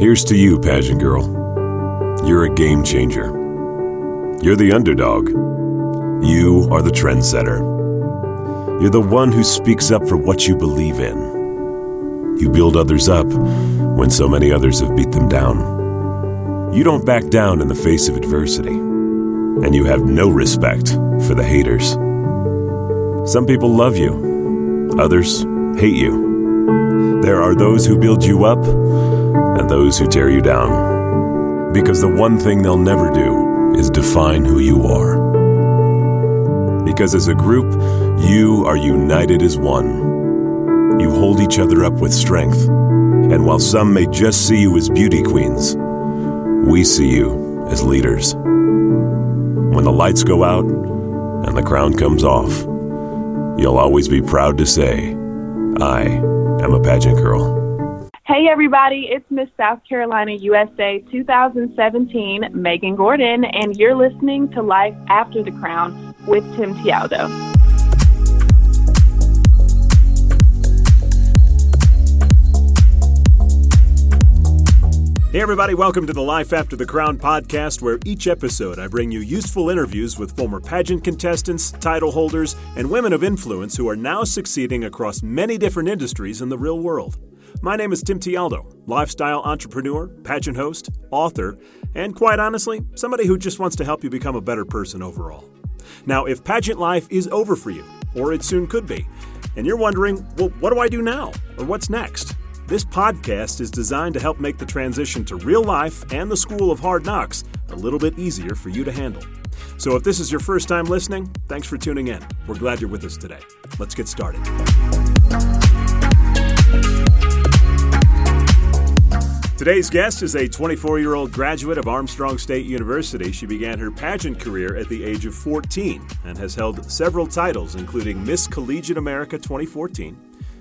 Here's to you, pageant girl. You're a game changer. You're the underdog. You are the trendsetter. You're the one who speaks up for what you believe in. You build others up when so many others have beat them down. You don't back down in the face of adversity. And you have no respect for the haters. Some people love you, others hate you. There are those who build you up those who tear you down. Because the one thing they'll never do is define who you are. Because as a group, you are united as one. You hold each other up with strength. And while some may just see you as beauty queens, we see you as leaders. When the lights go out and the crown comes off, you'll always be proud to say, I am a pageant girl. Hey everybody, it's Miss South Carolina USA 2017, Megan Gordon, and you're listening to Life After the Crown with Tim Tialdo. Hey, everybody, welcome to the Life After the Crown podcast, where each episode I bring you useful interviews with former pageant contestants, title holders, and women of influence who are now succeeding across many different industries in the real world. My name is Tim Tialdo, lifestyle entrepreneur, pageant host, author, and quite honestly, somebody who just wants to help you become a better person overall. Now, if pageant life is over for you, or it soon could be, and you're wondering, well, what do I do now? Or what's next? This podcast is designed to help make the transition to real life and the school of hard knocks a little bit easier for you to handle. So if this is your first time listening, thanks for tuning in. We're glad you're with us today. Let's get started. Today's guest is a 24 year old graduate of Armstrong State University. She began her pageant career at the age of 14 and has held several titles, including Miss Collegiate America 2014,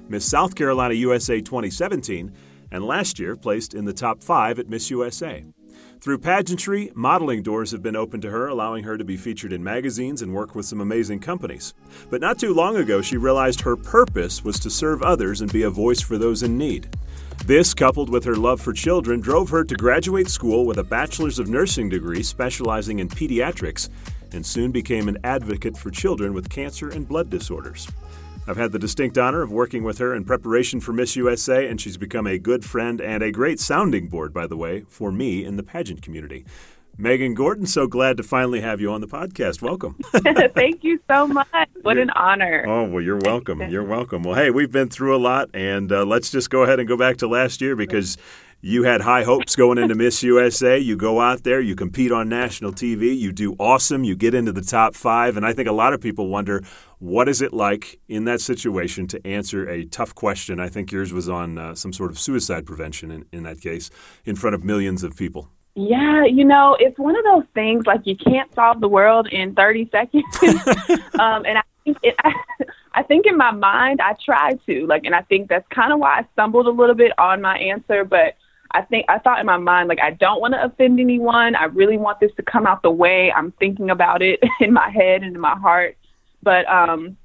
Miss South Carolina USA 2017, and last year placed in the top five at Miss USA. Through pageantry, modeling doors have been opened to her, allowing her to be featured in magazines and work with some amazing companies. But not too long ago, she realized her purpose was to serve others and be a voice for those in need. This, coupled with her love for children, drove her to graduate school with a Bachelor's of Nursing degree specializing in pediatrics and soon became an advocate for children with cancer and blood disorders. I've had the distinct honor of working with her in preparation for Miss USA, and she's become a good friend and a great sounding board, by the way, for me in the pageant community. Megan Gordon, so glad to finally have you on the podcast. Welcome. Thank you so much. What You're- an honor. Oh, well, you're welcome. You're welcome. Well, hey, we've been through a lot, and uh, let's just go ahead and go back to last year because you had high hopes going into Miss USA. You go out there, you compete on national TV, you do awesome, you get into the top five, and I think a lot of people wonder what is it like in that situation to answer a tough question. I think yours was on uh, some sort of suicide prevention in, in that case, in front of millions of people. Yeah, you know, it's one of those things like you can't solve the world in 30 seconds. um, and I think, it, I, I think in my mind, I tried to, like, and I think that's kind of why I stumbled a little bit on my answer. But I think I thought in my mind, like, I don't want to offend anyone. I really want this to come out the way I'm thinking about it in my head and in my heart. But um,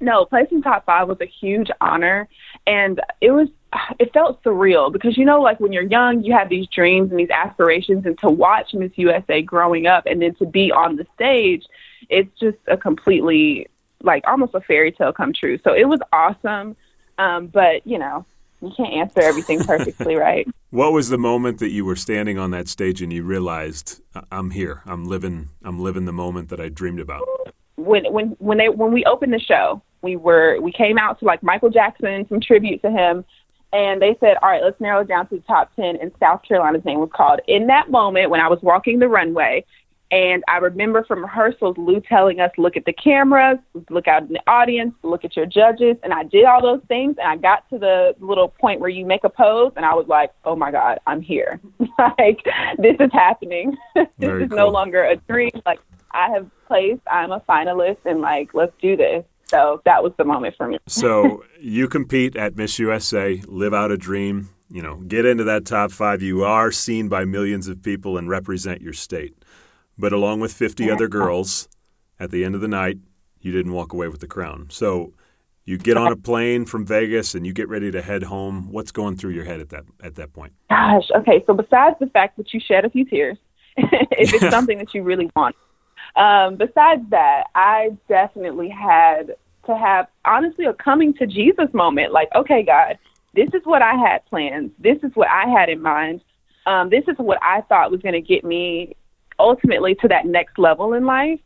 no, placing top five was a huge honor, and it was it felt surreal because you know, like when you're young, you have these dreams and these aspirations, and to watch Miss USA growing up, and then to be on the stage, it's just a completely like almost a fairy tale come true. So it was awesome, um, but you know, you can't answer everything perfectly, right? What was the moment that you were standing on that stage and you realized "I- I'm here, I'm living, I'm living the moment that I dreamed about? when when when they when we opened the show, we were we came out to like Michael Jackson, some tribute to him, and they said, "All right, let's narrow it down to the top ten." And South Carolina's name was called. In that moment, when I was walking the runway, and I remember from rehearsals, Lou telling us, "Look at the cameras, look out in the audience, look at your judges," and I did all those things, and I got to the little point where you make a pose, and I was like, "Oh my God, I'm here! like this is happening. this Very is cool. no longer a dream. Like I have placed. I'm a finalist, and like, let's do this. So that was the moment for me. So you compete at Miss USA, live out a dream, you know, get into that top five. You are seen by millions of people and represent your state. But along with 50 other girls, at the end of the night, you didn't walk away with the crown. So You get on a plane from Vegas and you get ready to head home. What's going through your head at that at that point? Gosh, okay. So besides the fact that you shed a few tears, if it's something that you really want, um, besides that, I definitely had to have honestly a coming to Jesus moment. Like, okay, God, this is what I had planned. This is what I had in mind. Um, this is what I thought was going to get me ultimately to that next level in life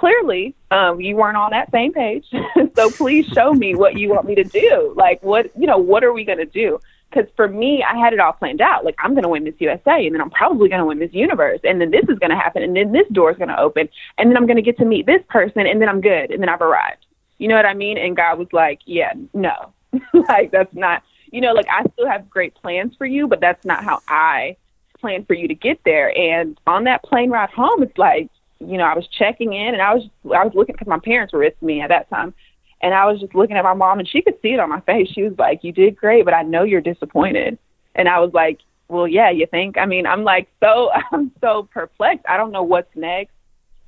clearly um, you weren't on that same page. so please show me what you want me to do. Like, what, you know, what are we going to do? Because for me, I had it all planned out. Like, I'm going to win Miss USA, and then I'm probably going to win Miss Universe, and then this is going to happen, and then this door is going to open, and then I'm going to get to meet this person, and then I'm good, and then I've arrived. You know what I mean? And God was like, yeah, no. like, that's not, you know, like, I still have great plans for you, but that's not how I plan for you to get there. And on that plane ride home, it's like, you know, I was checking in and I was I was looking because my parents were with me at that time, and I was just looking at my mom and she could see it on my face. She was like, "You did great, but I know you're disappointed." And I was like, "Well, yeah, you think?" I mean, I'm like so I'm so perplexed. I don't know what's next.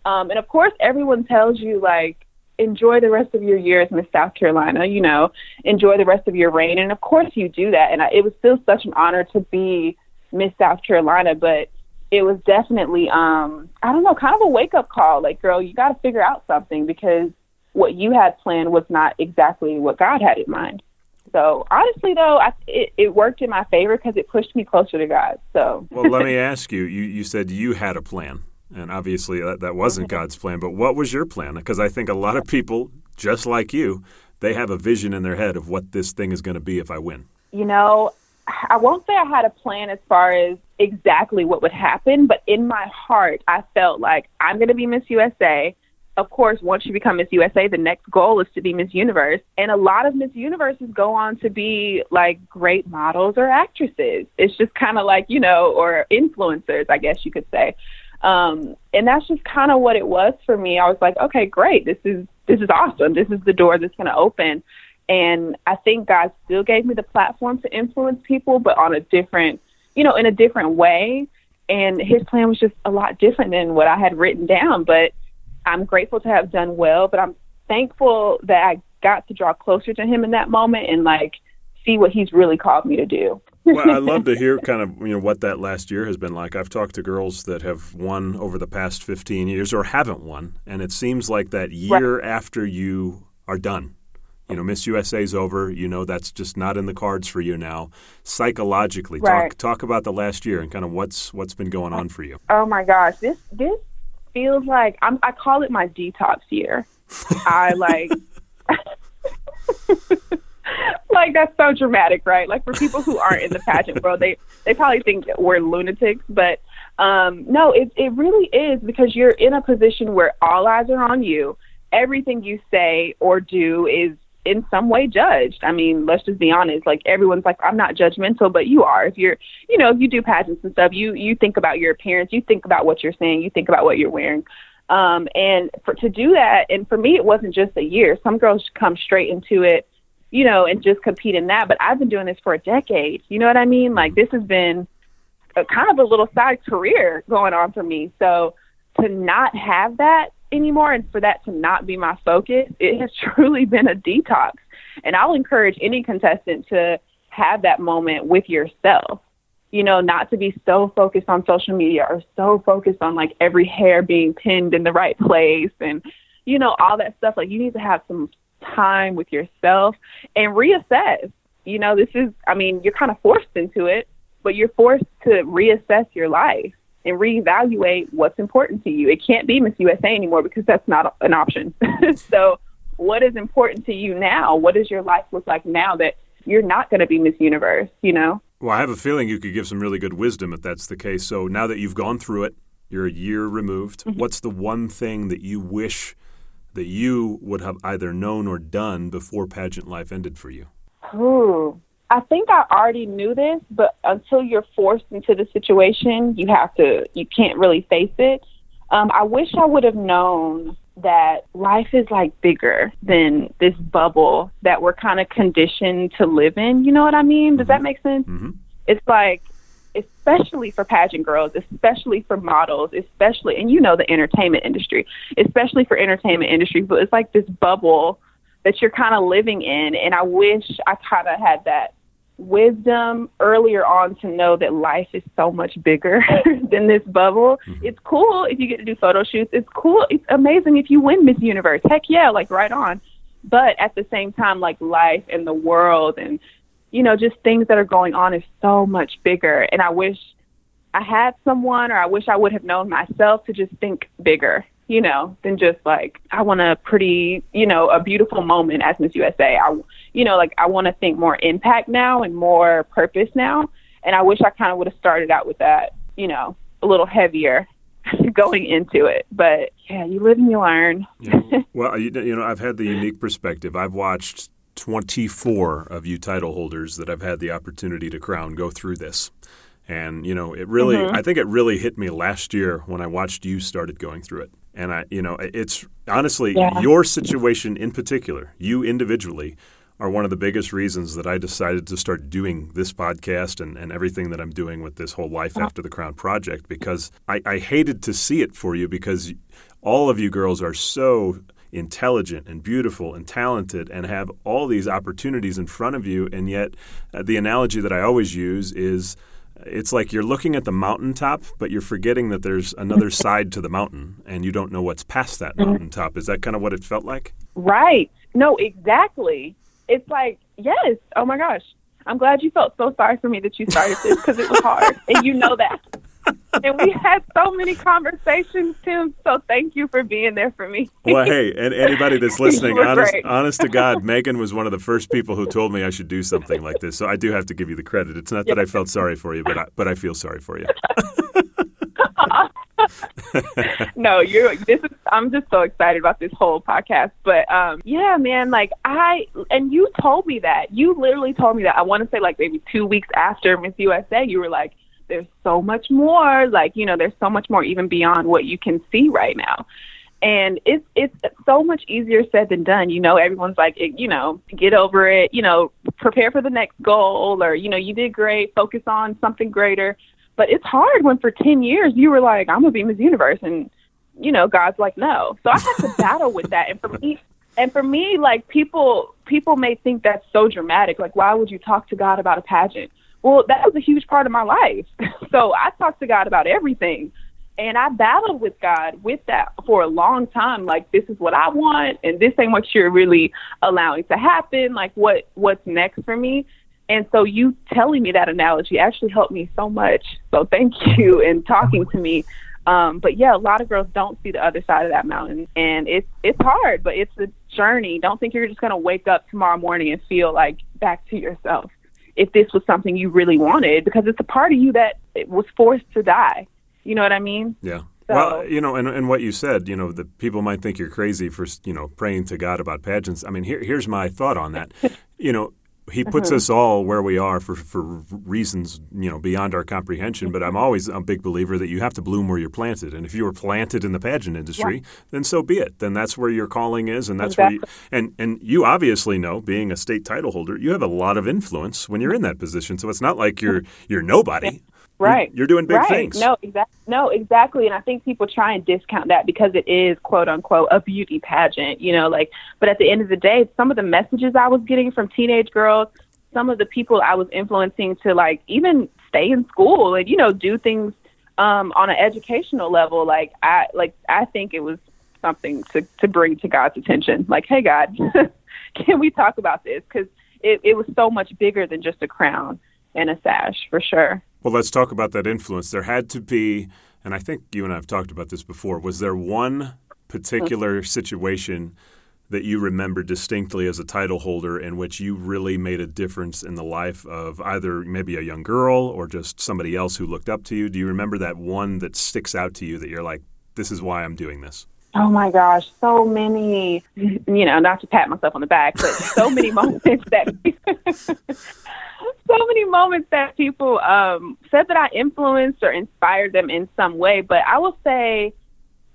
Um, and of course, everyone tells you like enjoy the rest of your years, Miss South Carolina. You know, enjoy the rest of your reign, and of course you do that. And I, it was still such an honor to be Miss South Carolina, but it was definitely um I don't know, kind of a wake up call. Like, girl, you got to figure out something because what you had planned was not exactly what God had in mind. So honestly, though, I, it, it worked in my favor because it pushed me closer to God. So well, let me ask you. You you said you had a plan, and obviously that, that wasn't. God's plan. But what was your plan? Because I think a lot of people, just like you, they have a vision in their head of what this thing is going to be if I win. You know, I won't say I had a plan as far as exactly what would happen, but in my heart, I felt like I'm going to be Miss USA. Of course, once you become Miss USA, the next goal is to be Miss Universe. And a lot of Miss Universes go on to be like great models or actresses. It's just kind of like, you know, or influencers, I guess you could say. Um, and that's just kind of what it was for me. I was like, okay, great. This is this is awesome. This is the door that's going to open. And I think God still gave me the platform to influence people, but on a different, you know, in a different way. And his plan was just a lot different than what I had written down. But I'm grateful to have done well, but I'm thankful that I got to draw closer to him in that moment and like see what he's really called me to do. well, I love to hear kind of you know what that last year has been like. I've talked to girls that have won over the past 15 years or haven't won, and it seems like that year right. after you are done, you know, Miss USA's over. You know, that's just not in the cards for you now. Psychologically, right. talk talk about the last year and kind of what's what's been going on for you. Oh my gosh, this this feels like I'm, I call it my detox year. I like. like that's so dramatic, right? Like for people who aren't in the pageant world, they they probably think we're lunatics, but um, no, it it really is because you're in a position where all eyes are on you. Everything you say or do is in some way judged. I mean, let's just be honest. Like everyone's like, I'm not judgmental, but you are. If you're, you know, if you do pageants and stuff, you you think about your appearance, you think about what you're saying, you think about what you're wearing. Um, and for to do that, and for me, it wasn't just a year. Some girls come straight into it, you know, and just compete in that. But I've been doing this for a decade. You know what I mean? Like this has been a, kind of a little side career going on for me. So to not have that anymore and for that to not be my focus, it has truly been a detox. And I'll encourage any contestant to have that moment with yourself. You know, not to be so focused on social media or so focused on like every hair being pinned in the right place and, you know, all that stuff. Like, you need to have some time with yourself and reassess. You know, this is, I mean, you're kind of forced into it, but you're forced to reassess your life and reevaluate what's important to you. It can't be Miss USA anymore because that's not an option. so, what is important to you now? What does your life look like now that you're not going to be Miss Universe, you know? Well, I have a feeling you could give some really good wisdom if that's the case. So, now that you've gone through it, you're a year removed, mm-hmm. what's the one thing that you wish that you would have either known or done before pageant life ended for you? Ooh, I think I already knew this, but until you're forced into the situation, you have to, you can't really face it. Um, I wish I would have known that life is like bigger than this bubble that we're kind of conditioned to live in. You know what I mean? Does mm-hmm. that make sense? Mm-hmm. It's like, especially for pageant girls, especially for models, especially, and you know, the entertainment industry, especially for entertainment industry, but it's like this bubble that you're kind of living in. And I wish I kind of had that wisdom earlier on to know that life is so much bigger than this bubble. Mm-hmm. It's cool if you get to do photo shoots. It's cool. It's amazing if you win Miss Universe. Heck yeah, like right on. But at the same time, like life and the world and, you know, just things that are going on is so much bigger. And I wish I had someone or I wish I would have known myself to just think bigger you know, than just like I want a pretty, you know, a beautiful moment as Miss USA. I, you know, like I want to think more impact now and more purpose now. And I wish I kind of would have started out with that, you know, a little heavier going into it. But yeah, you live and you learn. yeah. Well, you, you know, I've had the unique perspective. I've watched 24 of you title holders that I've had the opportunity to crown go through this. And, you know, it really, mm-hmm. I think it really hit me last year when I watched you started going through it. And I, you know, it's honestly yeah. your situation in particular, you individually, are one of the biggest reasons that I decided to start doing this podcast and, and everything that I'm doing with this whole Life. After the Crown project because I, I hated to see it for you because all of you girls are so intelligent and beautiful and talented and have all these opportunities in front of you. And yet, uh, the analogy that I always use is it's like you're looking at the mountaintop, but you're forgetting that there's another side to the mountain and you don't know what's past that mm-hmm. mountaintop. Is that kind of what it felt like? Right. No, exactly. It's like, yes. Oh my gosh. I'm glad you felt so sorry for me that you started this because it was hard. and you know that and we had so many conversations, Tim. So thank you for being there for me. well, hey, and anybody that's listening, honest, honest to God, Megan was one of the first people who told me I should do something like this. So I do have to give you the credit. It's not that I felt sorry for you, but I, but I feel sorry for you. no, you're. This is. I'm just so excited about this whole podcast. But um, yeah, man. Like I and you told me that. You literally told me that. I want to say like maybe two weeks after Miss USA, you were like, there's so much more like you know there's so much more even beyond what you can see right now. And it's it's so much easier said than done you know everyone's like you know get over it you know prepare for the next goal or you know you did great focus on something greater. But it's hard when for 10 years you were like i'm gonna be miss universe and you know god's like no. So i had to battle with that. And for me and for me like people people may think that's so dramatic. Like why would you talk to god about a pageant well, that was a huge part of my life. so I talked to God about everything. And I battled with God with that for a long time. Like, this is what I want, and this ain't what you're really allowing to happen. Like, what what's next for me? And so, you telling me that analogy actually helped me so much. So, thank you and talking to me. Um, but yeah, a lot of girls don't see the other side of that mountain, and it's it's hard, but it's a journey. Don't think you're just gonna wake up tomorrow morning and feel like back to yourself if this was something you really wanted because it's a part of you that was forced to die. You know what I mean? Yeah. So, well, you know, and, and what you said, you know, the people might think you're crazy for, you know, praying to God about pageants. I mean, here, here's my thought on that. you know, he puts uh-huh. us all where we are for, for reasons you know beyond our comprehension. But I'm always a big believer that you have to bloom where you're planted, and if you were planted in the pageant industry, yeah. then so be it. Then that's where your calling is, and that's exactly. where you and and you obviously know, being a state title holder, you have a lot of influence when you're in that position. So it's not like you're you're nobody. Right. You're, you're doing big right. things. No, exactly. No, exactly. And I think people try and discount that because it is quote unquote a beauty pageant, you know, like but at the end of the day, some of the messages I was getting from teenage girls, some of the people I was influencing to like even stay in school and, you know, do things um on an educational level, like I like I think it was something to to bring to God's attention. Like, hey God, can we talk about this? Because it, it was so much bigger than just a crown and a sash for sure. Well, let's talk about that influence. There had to be, and I think you and I have talked about this before, was there one particular mm-hmm. situation that you remember distinctly as a title holder in which you really made a difference in the life of either maybe a young girl or just somebody else who looked up to you? Do you remember that one that sticks out to you that you're like, this is why I'm doing this? Oh my gosh, so many, you know, not to pat myself on the back, but so many moments that so many moments that people um, said that I influenced or inspired them in some way. But I will say,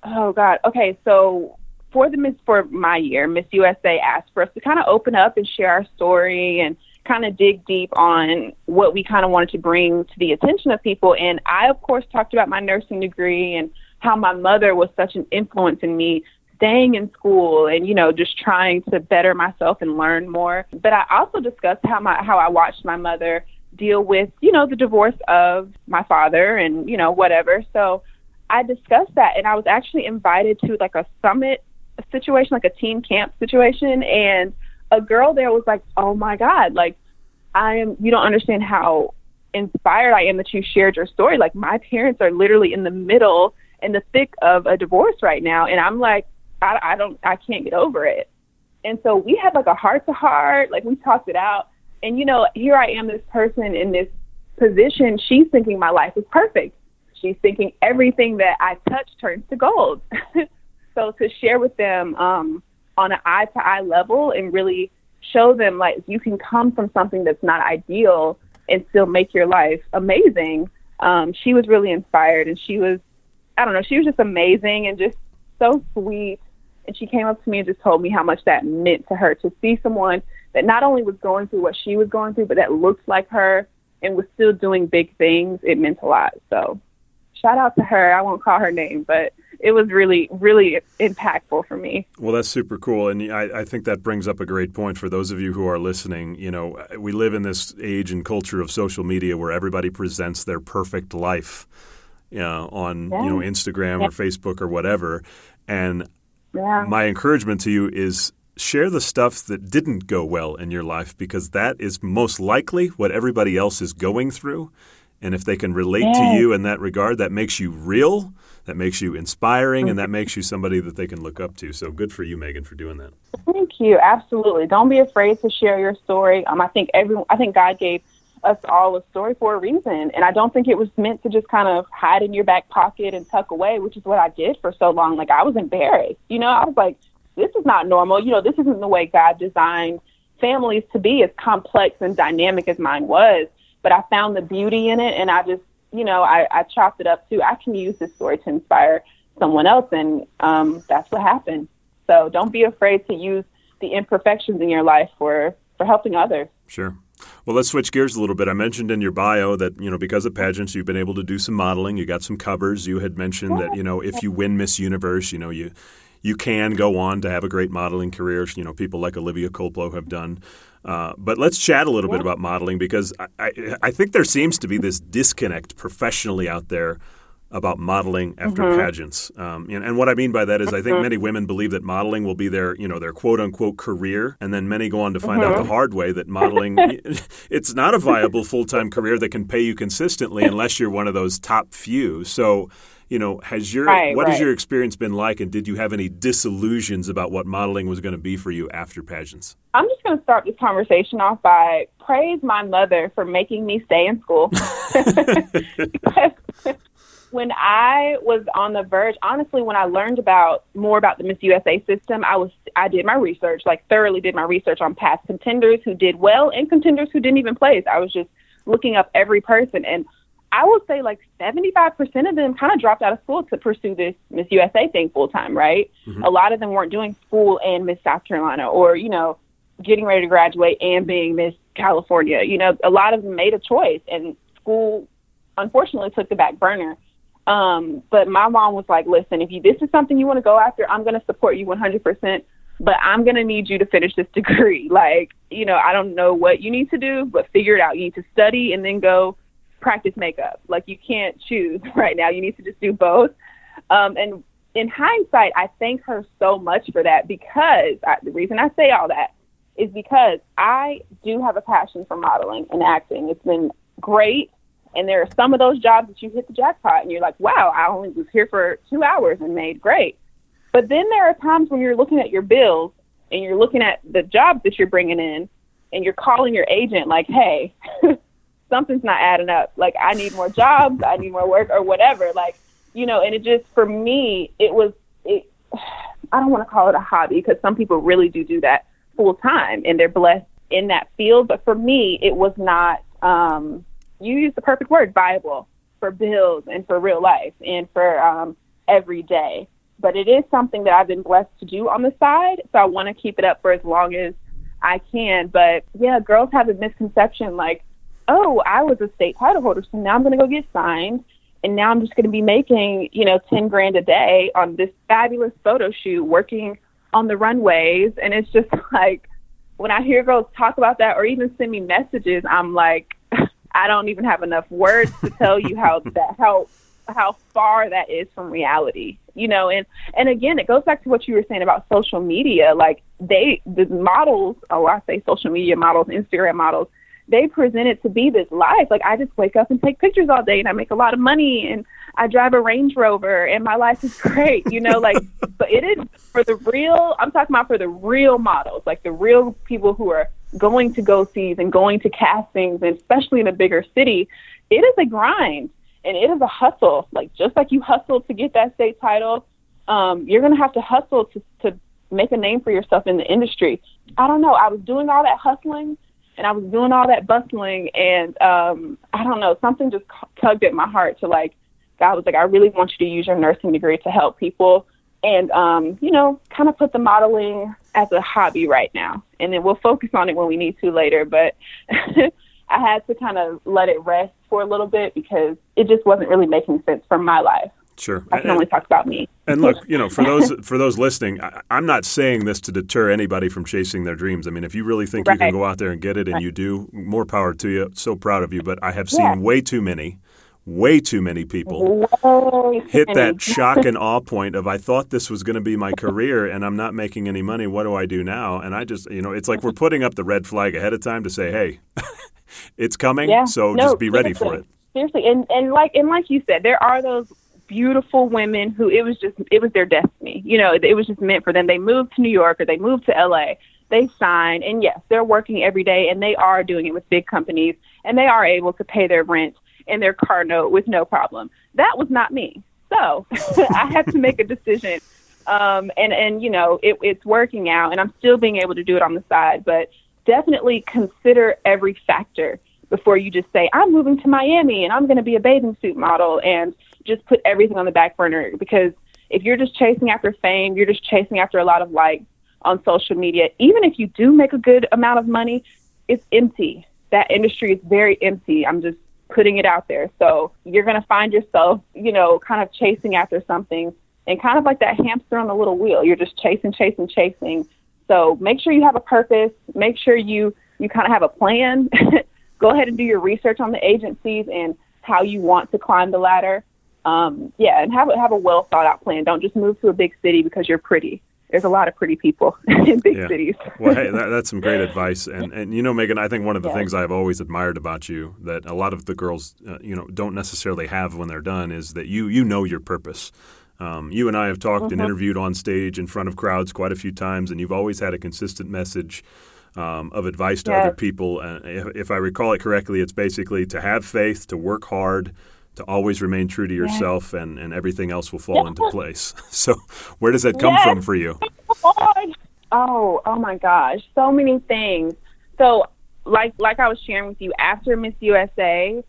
oh God, okay, so for the Miss for my year, Miss USA asked for us to kind of open up and share our story and kind of dig deep on what we kind of wanted to bring to the attention of people. And I, of course, talked about my nursing degree and how my mother was such an influence in me staying in school and you know just trying to better myself and learn more. But i also discussed how my how i watched my mother deal with you know the divorce of my father and you know whatever. So i discussed that and i was actually invited to like a summit situation like a teen camp situation. And a girl there was like oh my god like i am you don't understand how inspired i am that you shared your story. Like my parents are literally in the middle in the thick of a divorce right now and i'm like I, I don't, I can't get over it. And so we had like a heart to heart, like we talked it out. And you know, here I am, this person in this position. She's thinking my life is perfect. She's thinking everything that I touch turns to gold. so to share with them um, on an eye to eye level and really show them like you can come from something that's not ideal and still make your life amazing. Um, she was really inspired and she was, I don't know, she was just amazing and just so sweet and she came up to me and just told me how much that meant to her to see someone that not only was going through what she was going through, but that looked like her and was still doing big things. It meant a lot. So shout out to her. I won't call her name, but it was really, really impactful for me. Well, that's super cool. And I, I, think that brings up a great point for those of you who are listening. You know, we live in this age and culture of social media where everybody presents their perfect life you know, on yeah. you know Instagram yeah. or Facebook or whatever. And yeah. my encouragement to you is share the stuff that didn't go well in your life because that is most likely what everybody else is going through. And if they can relate to you in that regard, that makes you real, that makes you inspiring, and that makes you somebody that they can look up to. So good for you, Megan, for doing that. Thank you. Absolutely. Don't be afraid to share your story. Um, I think everyone, I think God gave us all a story for a reason. And I don't think it was meant to just kind of hide in your back pocket and tuck away, which is what I did for so long. Like I was embarrassed. You know, I was like, this is not normal. You know, this isn't the way God designed families to be as complex and dynamic as mine was. But I found the beauty in it and I just, you know, I, I chopped it up too. I can use this story to inspire someone else and um, that's what happened. So don't be afraid to use the imperfections in your life for, for helping others. Sure. Well, let's switch gears a little bit. I mentioned in your bio that you know because of pageants, you've been able to do some modeling. You got some covers. You had mentioned that you know if you win Miss Universe, you know you you can go on to have a great modeling career. You know people like Olivia Culpo have done. Uh, but let's chat a little bit about modeling because I, I, I think there seems to be this disconnect professionally out there about modeling after mm-hmm. pageants. Um, and, and, what I mean by that is I think mm-hmm. many women believe that modeling will be their, you know, their quote unquote career. And then many go on to find mm-hmm. out the hard way that modeling, it's not a viable full time career that can pay you consistently unless you're one of those top few. So, you know, has your right, what right. has your experience been like, and did you have any disillusions about what modeling was going to be for you after pageants? I'm just going to start this conversation off by praise my mother for making me stay in school. when I was on the verge, honestly, when I learned about more about the Miss USA system, I was I did my research, like thoroughly did my research on past contenders who did well and contenders who didn't even place. I was just looking up every person and I would say like 75% of them kind of dropped out of school to pursue this Miss USA thing full time, right? Mm-hmm. A lot of them weren't doing school and Miss South Carolina or, you know, getting ready to graduate and being Miss California. You know, a lot of them made a choice and school unfortunately took the back burner. Um, but my mom was like, listen, if you, this is something you want to go after, I'm going to support you 100%, but I'm going to need you to finish this degree. Like, you know, I don't know what you need to do, but figure it out. You need to study and then go practice makeup. Like, you can't choose right now. You need to just do both. Um, and in hindsight, I thank her so much for that because I, the reason I say all that is because I do have a passion for modeling and acting. It's been great and there are some of those jobs that you hit the jackpot and you're like, wow, I only was here for two hours and made great. But then there are times when you're looking at your bills and you're looking at the jobs that you're bringing in and you're calling your agent like, hey, something's not adding up. Like, I need more jobs, I need more work or whatever. Like, you know, and it just, for me, it was, it, I don't want to call it a hobby because some people really do do that full time and they're blessed in that field. But for me, it was not, um, you use the perfect word, viable for bills and for real life and for um, every day. But it is something that I've been blessed to do on the side, so I want to keep it up for as long as I can. But yeah, girls have a misconception like, oh, I was a state title holder, so now I'm going to go get signed and now I'm just going to be making, you know, 10 grand a day on this fabulous photo shoot working on the runways. And it's just like, when I hear girls talk about that or even send me messages, I'm like, I don't even have enough words to tell you how that, how, how far that is from reality, you know, and, and again, it goes back to what you were saying about social media. Like they, the models, oh, I say social media models, Instagram models, they present it to be this life. Like I just wake up and take pictures all day and I make a lot of money and I drive a Range Rover and my life is great, you know, like but it is for the real I'm talking about for the real models, like the real people who are going to go sees and going to castings and especially in a bigger city, it is a grind and it is a hustle. Like just like you hustle to get that state title, um, you're gonna have to hustle to to make a name for yourself in the industry. I don't know. I was doing all that hustling and I was doing all that bustling, and um, I don't know, something just tugged at my heart to like, God was like, I really want you to use your nursing degree to help people, and um, you know, kind of put the modeling as a hobby right now, and then we'll focus on it when we need to later. But I had to kind of let it rest for a little bit because it just wasn't really making sense for my life. Sure. I can and, only talk about me. And look, you know, for those for those listening, I, am not saying this to deter anybody from chasing their dreams. I mean, if you really think right. you can go out there and get it, and right. you do, more power to you. So proud of you. But I have seen yeah. way too many, way too many people hit many. that shock and awe point of I thought this was going to be my career, and I'm not making any money. What do I do now? And I just, you know, it's like we're putting up the red flag ahead of time to say, hey, it's coming. Yeah. So no, just be ready for it. Seriously, and and like and like you said, there are those beautiful women who it was just it was their destiny. You know, it was just meant for them. They moved to New York or they moved to LA. They signed and yes, they're working every day and they are doing it with big companies and they are able to pay their rent and their car note with no problem. That was not me. So I had to make a decision. Um, and, and, you know, it, it's working out and I'm still being able to do it on the side, but definitely consider every factor before you just say, I'm moving to Miami and I'm going to be a bathing suit model and just put everything on the back burner because if you're just chasing after fame, you're just chasing after a lot of likes on social media. Even if you do make a good amount of money, it's empty. That industry is very empty. I'm just putting it out there. So you're going to find yourself, you know, kind of chasing after something and kind of like that hamster on the little wheel. You're just chasing, chasing, chasing. So make sure you have a purpose. Make sure you you kind of have a plan. Go ahead and do your research on the agencies and how you want to climb the ladder um, yeah, and have have a well thought out plan. Don't just move to a big city because you're pretty. There's a lot of pretty people in big yeah. cities. well, hey, that, that's some great advice. And and you know, Megan, I think one of the yeah. things I've always admired about you that a lot of the girls, uh, you know, don't necessarily have when they're done is that you you know your purpose. Um, you and I have talked mm-hmm. and interviewed on stage in front of crowds quite a few times, and you've always had a consistent message. Um, of advice to other people. Uh, if, if, I recall it correctly, it's basically to have faith, to work hard, to always remain true to yourself yeah. and, and everything else will fall yeah. into place. So where does that come yes. from for you? Oh, oh my gosh. So many things. So like like I was sharing with you after Miss USA,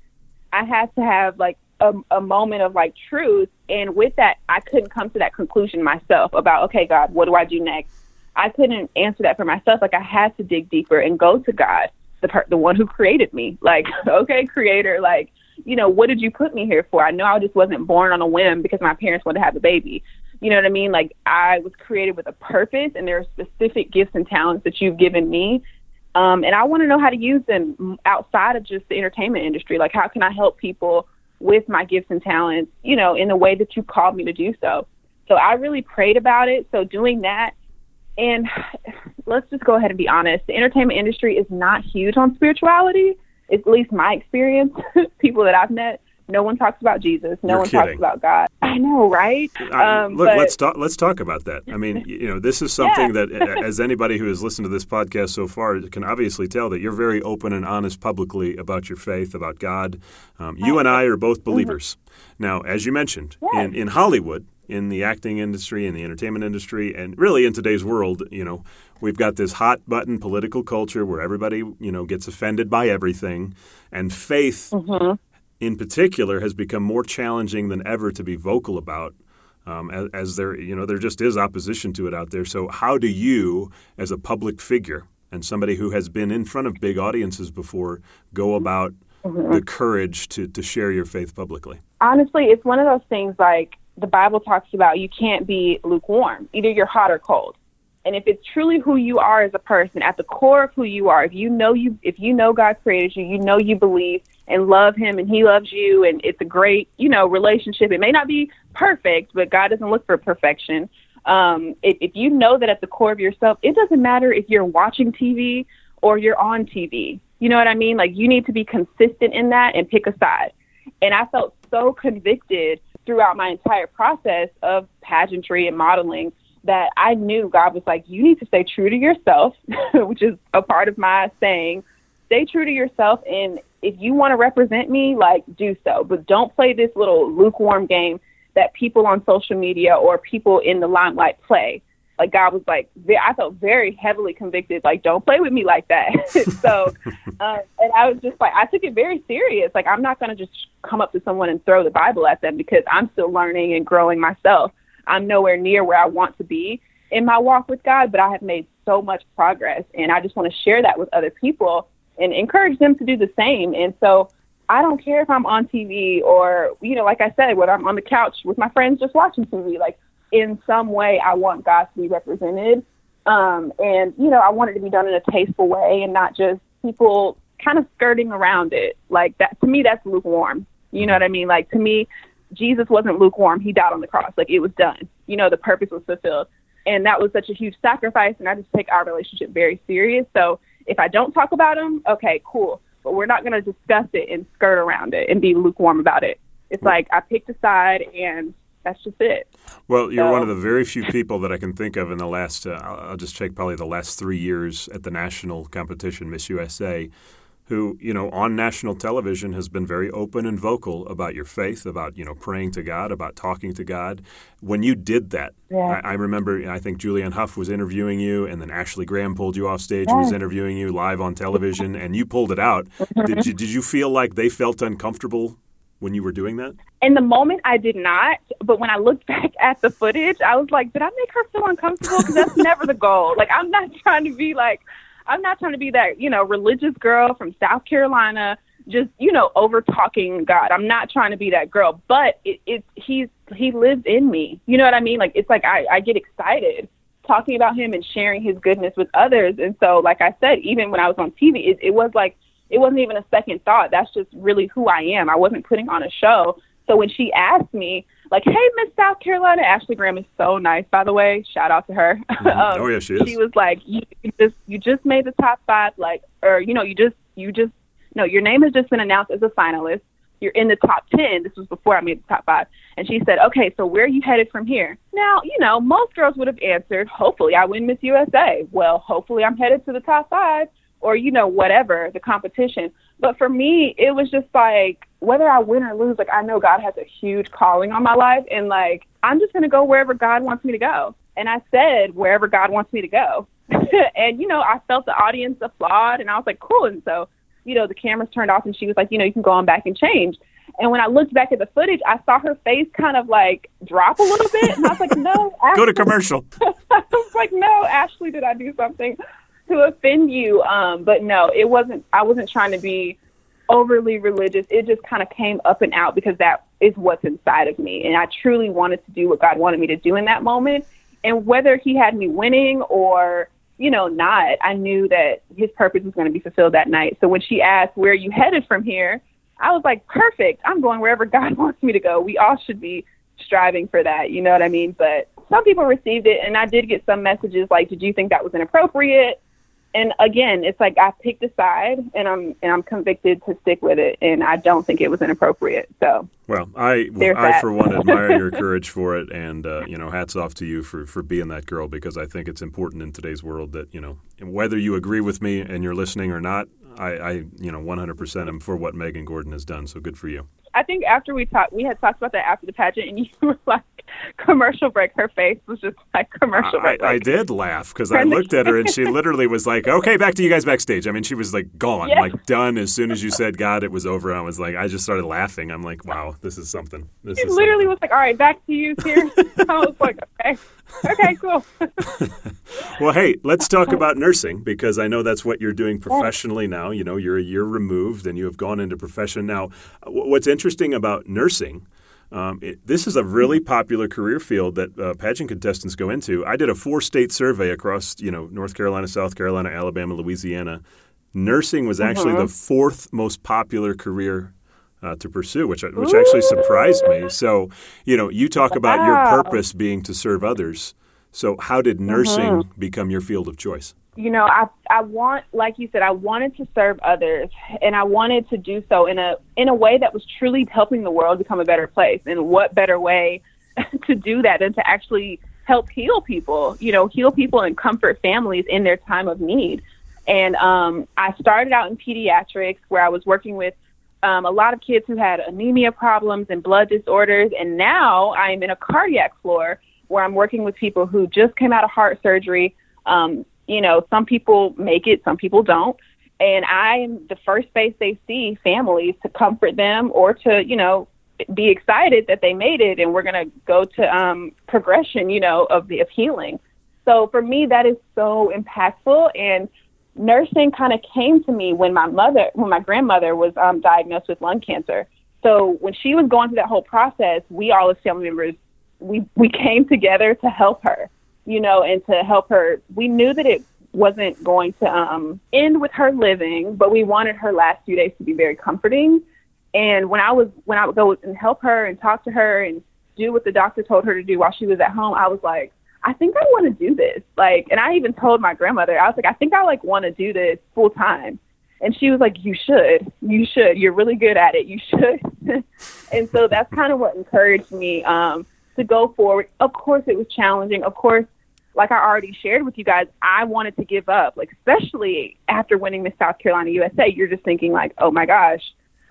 I had to have like a, a moment of like truth and with that I couldn't come to that conclusion myself about okay God, what do I do next? I couldn't answer that for myself. Like I had to dig deeper and go to God, the per- the one who created me. Like, okay, creator, like you know, what did you put me here for? I know I just wasn't born on a whim because my parents wanted to have a baby. You know what I mean? Like I was created with a purpose and there are specific gifts and talents that you've given me. Um, and I want to know how to use them outside of just the entertainment industry. Like how can I help people with my gifts and talents, you know, in the way that you called me to do so. So I really prayed about it. So doing that and let's just go ahead and be honest. The entertainment industry is not huge on spirituality at least my experience, people that I've met, no one talks about Jesus. No You're one kidding. talks about God. I know, right? Um, look, but, let's talk. Let's talk about that. I mean, you know, this is something yeah. that, as anybody who has listened to this podcast so far can obviously tell that you're very open and honest publicly about your faith, about God. Um, you and I are both mm-hmm. believers. Mm-hmm. Now, as you mentioned, yes. in in Hollywood, in the acting industry, in the entertainment industry, and really in today's world, you know, we've got this hot button political culture where everybody, you know, gets offended by everything, and faith, mm-hmm. in particular, has become more challenging than ever to be vocal about. Um, as, as there, you know, there just is opposition to it out there. So, how do you, as a public figure and somebody who has been in front of big audiences before, go about mm-hmm. the courage to, to share your faith publicly? Honestly, it's one of those things like the Bible talks about you can't be lukewarm. Either you're hot or cold. And if it's truly who you are as a person, at the core of who you are, if you know you if you know God created you, you know you believe and love him and he loves you and it's a great, you know, relationship. It may not be perfect, but God doesn't look for perfection. Um, if, if you know that at the core of yourself, it doesn't matter if you're watching TV or you're on TV. You know what I mean? Like you need to be consistent in that and pick a side. And I felt so convicted throughout my entire process of pageantry and modeling that I knew God was like, you need to stay true to yourself, which is a part of my saying, stay true to yourself. And if you want to represent me, like, do so. But don't play this little lukewarm game that people on social media or people in the limelight play like God was like, I felt very heavily convicted. Like, don't play with me like that. so, um, and I was just like, I took it very serious. Like, I'm not going to just come up to someone and throw the Bible at them because I'm still learning and growing myself. I'm nowhere near where I want to be in my walk with God, but I have made so much progress, and I just want to share that with other people and encourage them to do the same. And so, I don't care if I'm on TV or, you know, like I said, when I'm on the couch with my friends just watching TV, like in some way I want God to be represented. Um, and, you know, I want it to be done in a tasteful way and not just people kind of skirting around it. Like that, to me, that's lukewarm. You know what I mean? Like to me, Jesus wasn't lukewarm. He died on the cross. Like it was done. You know, the purpose was fulfilled. And that was such a huge sacrifice. And I just take our relationship very serious. So if I don't talk about him, okay, cool. But we're not going to discuss it and skirt around it and be lukewarm about it. It's like I picked a side and that's just it. Well, you're so, one of the very few people that I can think of in the last, uh, I'll just check probably the last three years at the national competition, Miss USA, who, you know, on national television has been very open and vocal about your faith, about, you know, praying to God, about talking to God. When you did that, yeah. I, I, remember, I think Julianne Hough was interviewing you, and then Ashley Graham pulled you off stage yeah. and was interviewing you live on television, and you pulled it out. did, you, did you feel like they felt uncomfortable when you were doing that? In the moment, I did not. But when I looked back at the footage, I was like, did I make her feel uncomfortable? Because that's never the goal. Like, I'm not trying to be like, I'm not trying to be that, you know, religious girl from South Carolina, just, you know, over talking God. I'm not trying to be that girl. But it, it's, he's, he lives in me. You know what I mean? Like, it's like I, I get excited talking about him and sharing his goodness with others. And so, like I said, even when I was on TV, it, it was like, it wasn't even a second thought. That's just really who I am. I wasn't putting on a show. So when she asked me, like, "Hey, Miss South Carolina," Ashley Graham is so nice, by the way. Shout out to her. Mm-hmm. um, oh yeah, she is. She was like, "You just you just made the top five, like, or you know, you just you just no, your name has just been announced as a finalist. You're in the top ten. This was before I made the top five. And she said, "Okay, so where are you headed from here?" Now, you know, most girls would have answered, "Hopefully, I win Miss USA." Well, hopefully, I'm headed to the top five or you know whatever the competition but for me it was just like whether i win or lose like i know god has a huge calling on my life and like i'm just going to go wherever god wants me to go and i said wherever god wants me to go and you know i felt the audience applaud and i was like cool and so you know the cameras turned off and she was like you know you can go on back and change and when I looked back at the footage, I saw her face kind of like drop a little bit, and I was like, "No." Ashley. Go to commercial. I was like, "No, Ashley, did I do something?" To offend you. Um, but no, it wasn't. I wasn't trying to be overly religious. It just kind of came up and out because that is what's inside of me, and I truly wanted to do what God wanted me to do in that moment. And whether He had me winning or you know not, I knew that His purpose was going to be fulfilled that night. So when she asked, "Where are you headed from here?" I was like, "Perfect. I'm going wherever God wants me to go." We all should be striving for that. You know what I mean? But some people received it, and I did get some messages like, "Did you think that was inappropriate?" And again, it's like I picked a side, and I'm and I'm convicted to stick with it, and I don't think it was inappropriate. So, well, I I that. for one admire your courage for it, and uh, you know, hats off to you for for being that girl because I think it's important in today's world that you know whether you agree with me and you're listening or not, I, I you know 100% am for what Megan Gordon has done. So good for you. I think after we talked, we had talked about that after the pageant, and you were like, commercial break. Her face was just like commercial break. I, I did laugh because I looked at her and she literally was like, "Okay, back to you guys backstage." I mean, she was like gone, like done as soon as you said God, it was over. I was like, I just started laughing. I'm like, wow, this is something. This she literally something. was like, "All right, back to you here." I was like, okay, okay, cool. well, hey, let's talk about nursing because I know that's what you're doing professionally now. You know, you're a year removed and you have gone into profession now. What's interesting about nursing? Um, it, this is a really popular career field that uh, pageant contestants go into. I did a four-state survey across, you know, North Carolina, South Carolina, Alabama, Louisiana. Nursing was actually uh-huh. the fourth most popular career uh, to pursue, which which actually surprised me. So, you know, you talk about wow. your purpose being to serve others. So, how did nursing mm-hmm. become your field of choice? You know, I I want, like you said, I wanted to serve others, and I wanted to do so in a in a way that was truly helping the world become a better place. And what better way to do that than to actually help heal people? You know, heal people and comfort families in their time of need. And um, I started out in pediatrics, where I was working with um, a lot of kids who had anemia problems and blood disorders. And now I'm in a cardiac floor where I'm working with people who just came out of heart surgery. Um, you know, some people make it, some people don't. And I am the first face they see families to comfort them or to, you know, be excited that they made it and we're going to go to um, progression, you know, of the of healing. So for me, that is so impactful. And nursing kind of came to me when my mother, when my grandmother was um, diagnosed with lung cancer. So when she was going through that whole process, we all as family members, we we came together to help her, you know, and to help her. We knew that it wasn't going to um, end with her living, but we wanted her last few days to be very comforting. And when I was when I would go and help her and talk to her and do what the doctor told her to do while she was at home, I was like, I think I want to do this. Like, and I even told my grandmother, I was like, I think I like want to do this full time. And she was like, You should. You should. You're really good at it. You should. and so that's kind of what encouraged me um, to go forward. Of course, it was challenging. Of course, like I already shared with you guys, I wanted to give up, like, especially after winning Miss South Carolina USA. You're just thinking, like, oh my gosh,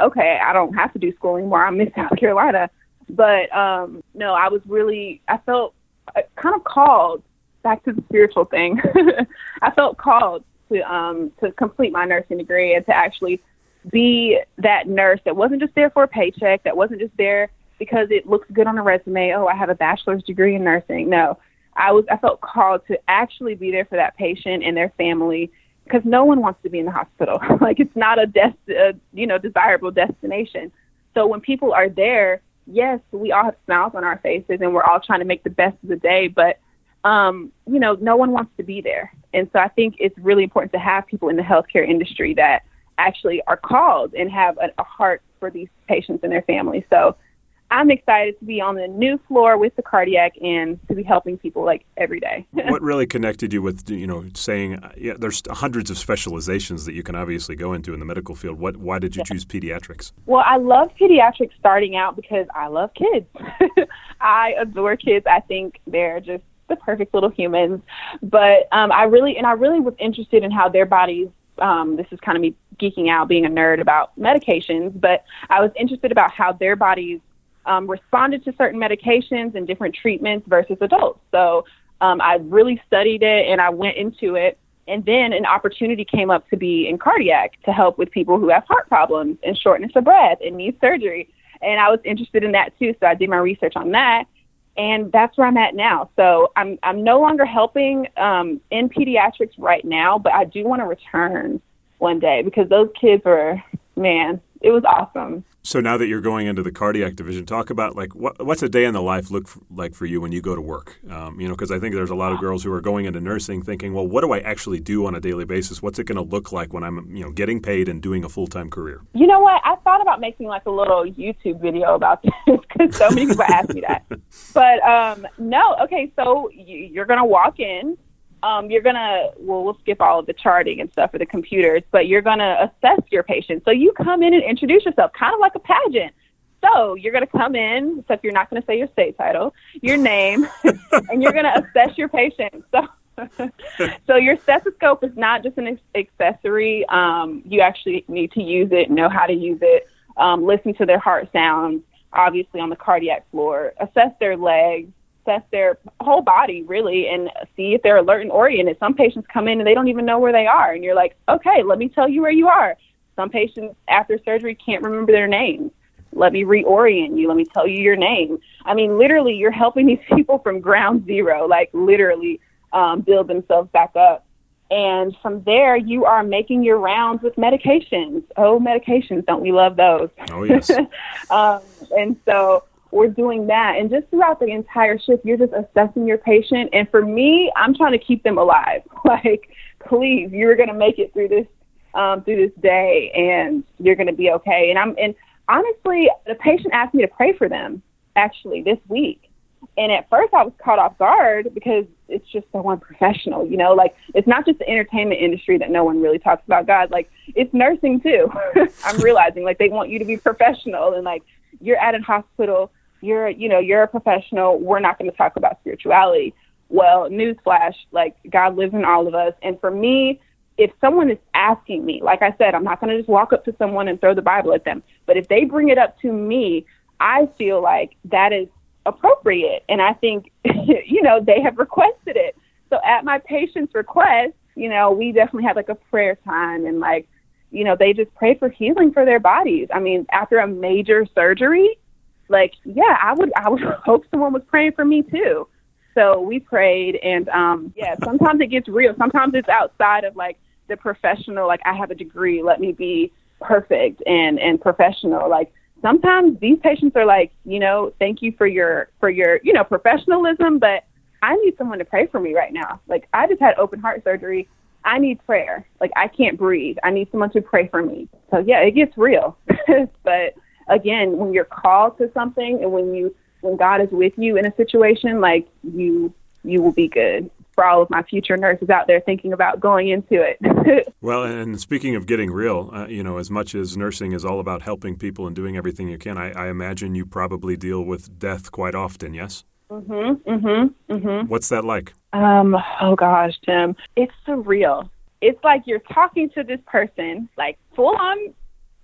okay, I don't have to do school anymore. I'm Miss South Carolina. But um, no, I was really, I felt kind of called back to the spiritual thing. I felt called to um, to complete my nursing degree and to actually be that nurse that wasn't just there for a paycheck, that wasn't just there because it looks good on a resume. Oh, I have a bachelor's degree in nursing. No, I was I felt called to actually be there for that patient and their family because no one wants to be in the hospital. like it's not a des- a, you know desirable destination. So when people are there yes, we all have smiles on our faces and we're all trying to make the best of the day, but um, you know, no one wants to be there. And so I think it's really important to have people in the healthcare industry that actually are called and have a, a heart for these patients and their families. So I'm excited to be on the new floor with the cardiac and to be helping people like every day. what really connected you with you know saying uh, yeah, there's hundreds of specializations that you can obviously go into in the medical field. What why did you yeah. choose pediatrics? Well, I love pediatrics starting out because I love kids. I adore kids. I think they're just the perfect little humans. But um, I really and I really was interested in how their bodies um, this is kind of me geeking out, being a nerd about medications, but I was interested about how their bodies um, responded to certain medications and different treatments versus adults. So um, I really studied it and I went into it. And then an opportunity came up to be in cardiac to help with people who have heart problems and shortness of breath and need surgery. And I was interested in that too. So I did my research on that. And that's where I'm at now. So I'm I'm no longer helping um, in pediatrics right now, but I do want to return one day because those kids are man, it was awesome. So now that you're going into the cardiac division, talk about like what, what's a day in the life look for, like for you when you go to work? Um, you know, because I think there's a lot of girls who are going into nursing thinking, well, what do I actually do on a daily basis? What's it going to look like when I'm you know getting paid and doing a full time career? You know what? I thought about making like a little YouTube video about this because so many people ask me that. But um, no, okay, so you, you're going to walk in um, you're gonna well we'll skip all of the charting and stuff for the computers, but you're gonna assess your patient. So you come in and introduce yourself, kind of like a pageant. So you're gonna come in, except you're not gonna say your state title, your name, and you're gonna assess your patient. So. so your stethoscope is not just an accessory. Um, you actually need to use it, know how to use it, um, listen to their heart sounds, obviously on the cardiac floor, assess their legs, assess their whole body really and see if they're alert and oriented. Some patients come in and they don't even know where they are, and you're like, okay, let me tell you where you are. Some patients after surgery can't remember their names. Let me reorient you. Let me tell you your name. I mean, literally, you're helping these people from ground zero, like literally um, build themselves back up. And from there, you are making your rounds with medications. Oh, medications, don't we love those? Oh, yes. um, and so we're doing that. And just throughout the entire shift, you're just assessing your patient. And for me, I'm trying to keep them alive. Like, please, you're going to make it through this um, through this day, and you're going to be okay. And I'm and honestly, the patient asked me to pray for them actually this week. And at first, I was caught off guard because it's just so unprofessional, you know. Like it's not just the entertainment industry that no one really talks about God. Like it's nursing too. I'm realizing like they want you to be professional and like you're at a hospital, you're you know you're a professional. We're not going to talk about spirituality. Well, newsflash, like God lives in all of us, and for me, if someone is asking me, like I said, I'm not going to just walk up to someone and throw the Bible at them. But if they bring it up to me, I feel like that is appropriate. And I think, you know, they have requested it. So at my patient's request, you know, we definitely have like a prayer time and like, you know, they just pray for healing for their bodies. I mean, after a major surgery, like, yeah, I would I would hope someone was praying for me too. So we prayed and um yeah, sometimes it gets real. Sometimes it's outside of like the professional, like I have a degree, let me be perfect and and professional. Like sometimes these patients are like, you know, thank you for your for your, you know, professionalism, but I need someone to pray for me right now. Like I just had open heart surgery. I need prayer. Like I can't breathe. I need someone to pray for me. So yeah, it gets real. but again, when you're called to something and when you when God is with you in a situation, like you you will be good for all of my future nurses out there thinking about going into it. well, and speaking of getting real, uh, you know, as much as nursing is all about helping people and doing everything you can, I, I imagine you probably deal with death quite often. Yes. Mhm. Mhm. Mhm. What's that like? Um. Oh gosh, Tim, it's surreal. It's like you're talking to this person, like full on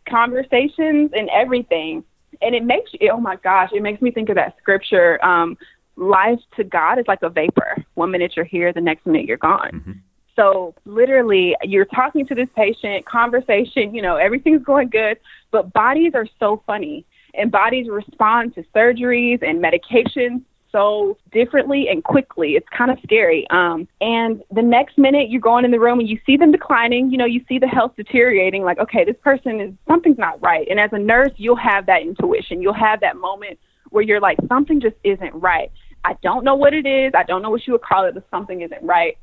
conversations and everything, and it makes you. Oh my gosh, it makes me think of that scripture. Um, life to God is like a vapor. One minute you're here, the next minute you're gone. Mm-hmm. So literally, you're talking to this patient, conversation, you know, everything's going good, but bodies are so funny, and bodies respond to surgeries and medications so differently and quickly. It's kind of scary. Um, and the next minute you're going in the room and you see them declining, you know, you see the health deteriorating, like, okay, this person is something's not right. And as a nurse, you'll have that intuition. You'll have that moment where you're like, something just isn't right. I don't know what it is. I don't know what you would call it, but something isn't right.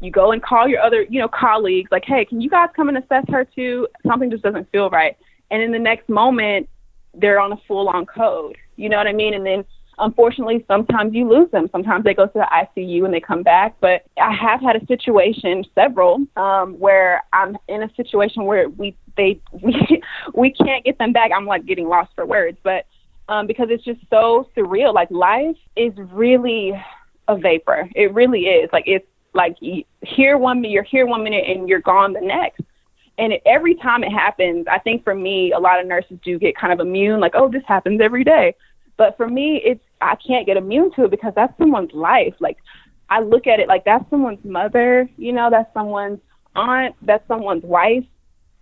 You go and call your other, you know, colleagues, like, hey, can you guys come and assess her too? Something just doesn't feel right. And in the next moment, they're on a full on code. You know what I mean? And then unfortunately, sometimes you lose them. Sometimes they go to the ICU and they come back. But I have had a situation, several, um, where I'm in a situation where we they we we can't get them back. I'm like getting lost for words, but um, because it's just so surreal. Like life is really a vapor. It really is. Like it's like here one minute, you're here one minute, and you're gone the next. And every time it happens, I think for me, a lot of nurses do get kind of immune. Like, oh, this happens every day. But for me, it's I can't get immune to it because that's someone's life. Like I look at it like that's someone's mother. You know, that's someone's aunt. That's someone's wife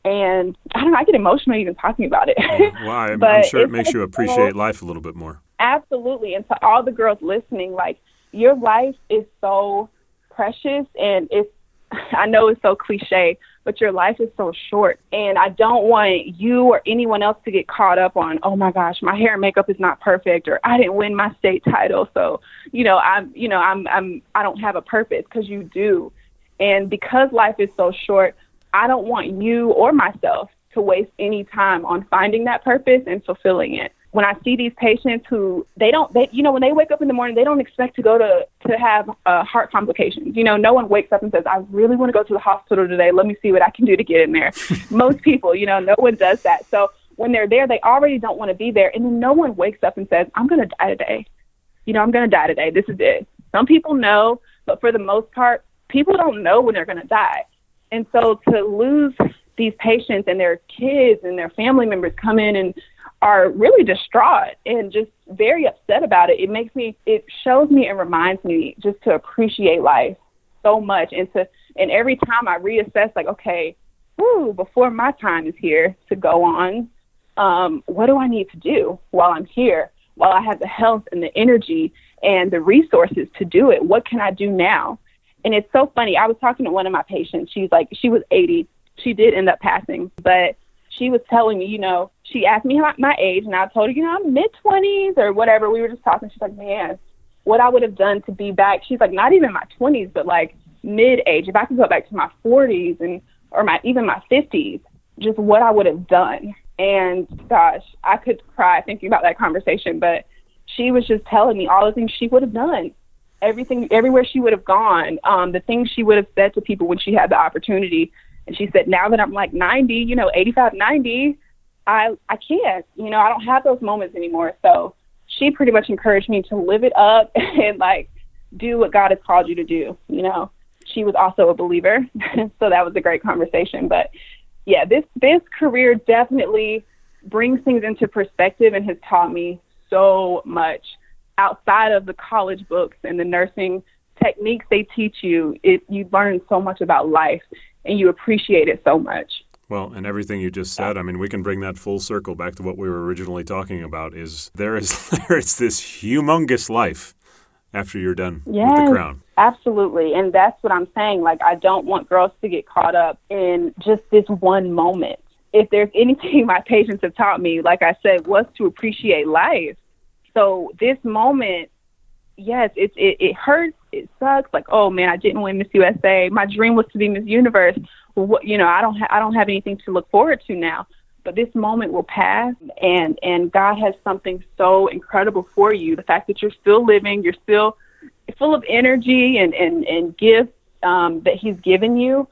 and I don't know, I get emotional even talking about it. Oh, well, I'm, I'm sure it makes you appreciate so, life a little bit more. Absolutely. And to all the girls listening, like your life is so precious and it's I know it's so cliche, but your life is so short. And I don't want you or anyone else to get caught up on, oh my gosh, my hair and makeup is not perfect or I didn't win my state title. So, you know, I'm you know, I'm I'm I don't have a purpose because you do. And because life is so short, I don't want you or myself to waste any time on finding that purpose and fulfilling it. When I see these patients who they don't, they, you know, when they wake up in the morning, they don't expect to go to to have uh, heart complications. You know, no one wakes up and says, "I really want to go to the hospital today. Let me see what I can do to get in there." Most people, you know, no one does that. So when they're there, they already don't want to be there, and then no one wakes up and says, "I'm going to die today." You know, I'm going to die today. This is it. Some people know, but for the most part, people don't know when they're going to die. And so to lose these patients and their kids and their family members come in and are really distraught and just very upset about it. It makes me, it shows me and reminds me just to appreciate life so much and to, and every time I reassess, like, okay, whoo, before my time is here to go on, um, what do I need to do while I'm here, while I have the health and the energy and the resources to do it? What can I do now? And it's so funny. I was talking to one of my patients. She's like, she was 80. She did end up passing, but she was telling me, you know, she asked me my age, and I told her, you know, I'm mid 20s or whatever. We were just talking. She's like, man, what I would have done to be back. She's like, not even my 20s, but like mid age. If I could go back to my 40s and or my even my 50s, just what I would have done. And gosh, I could cry thinking about that conversation. But she was just telling me all the things she would have done, everything, everywhere she would have gone, um, the things she would have said to people when she had the opportunity. And she said, now that I'm like 90, you know, 85, 90, I I can't, you know, I don't have those moments anymore. So she pretty much encouraged me to live it up and like do what God has called you to do, you know she was also a believer, so that was a great conversation. But yeah, this this career definitely brings things into perspective and has taught me so much outside of the college books and the nursing techniques they teach you. It you learn so much about life and you appreciate it so much. Well, and everything you just said, I mean, we can bring that full circle back to what we were originally talking about. Is there is there is this humongous life after you're done yes, with the crown. Absolutely. And that's what I'm saying. Like, I don't want girls to get caught up in just this one moment. If there's anything my patients have taught me, like I said, was to appreciate life. So this moment, yes, it, it, it hurts. It sucks. Like, oh man, I didn't win Miss USA. My dream was to be Miss Universe. What, you know, I don't, ha- I don't have anything to look forward to now but this moment will pass and and God has something so incredible for you. The fact that you're still living, you're still full of energy and and and gifts um, that He's given you.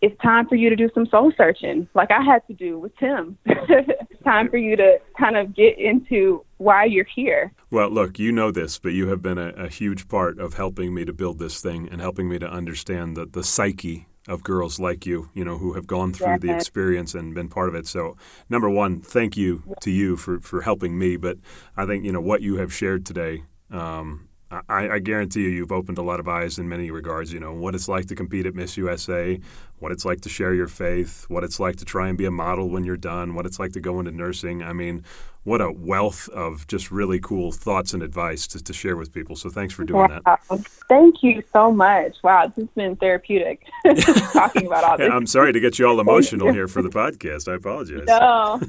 It's time for you to do some soul searching, like I had to do with Tim. it's time for you to kind of get into why you're here. Well, look, you know this, but you have been a, a huge part of helping me to build this thing and helping me to understand that the psyche of girls like you, you know, who have gone through the experience and been part of it. So, number one, thank you to you for, for helping me. But I think, you know, what you have shared today, um, I, I, guarantee you, you've opened a lot of eyes in many regards. You know, what it's like to compete at Miss USA, what it's like to share your faith, what it's like to try and be a model when you're done, what it's like to go into nursing. I mean, what a wealth of just really cool thoughts and advice to, to share with people. So thanks for doing wow. that. Thank you so much. Wow, this has been therapeutic talking about all this. I'm sorry to get you all emotional here for the podcast. I apologize. No,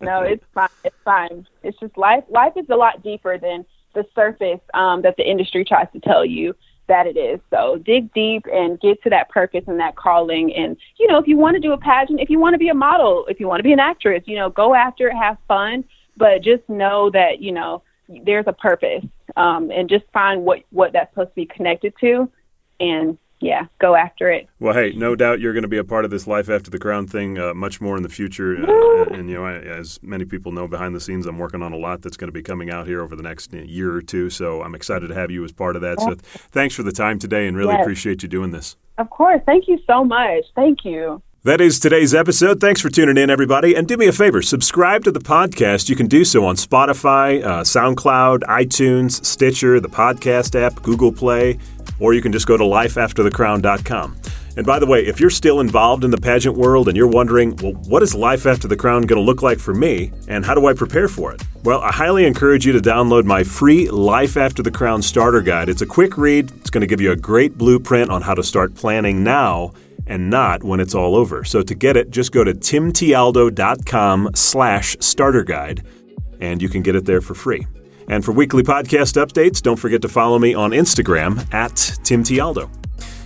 no, it's fine. It's fine. It's just life. Life is a lot deeper than the surface um, that the industry tries to tell you that it is. So dig deep and get to that purpose and that calling. And, you know, if you want to do a pageant, if you want to be a model, if you want to be an actress, you know, go after it, have fun but just know that you know there's a purpose um, and just find what what that's supposed to be connected to and yeah go after it. Well hey no doubt you're going to be a part of this life after the crown thing uh, much more in the future uh, and you know as many people know behind the scenes i'm working on a lot that's going to be coming out here over the next year or two so i'm excited to have you as part of that. So thanks for the time today and really yes. appreciate you doing this. Of course. Thank you so much. Thank you that is today's episode. Thanks for tuning in, everybody. And do me a favor subscribe to the podcast. You can do so on Spotify, uh, SoundCloud, iTunes, Stitcher, the podcast app, Google Play, or you can just go to lifeafterthecrown.com. And by the way, if you're still involved in the pageant world and you're wondering, well, what is Life After the Crown going to look like for me, and how do I prepare for it? Well, I highly encourage you to download my free Life After the Crown starter guide. It's a quick read, it's going to give you a great blueprint on how to start planning now and not when it's all over. So to get it, just go to timtialdo.com slash starter guide, and you can get it there for free. And for weekly podcast updates, don't forget to follow me on Instagram at timtialdo.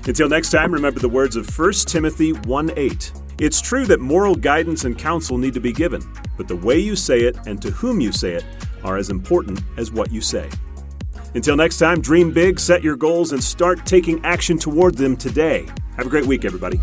Until next time, remember the words of 1 Timothy 1 8. It's true that moral guidance and counsel need to be given, but the way you say it and to whom you say it are as important as what you say. Until next time, dream big, set your goals, and start taking action toward them today. Have a great week, everybody.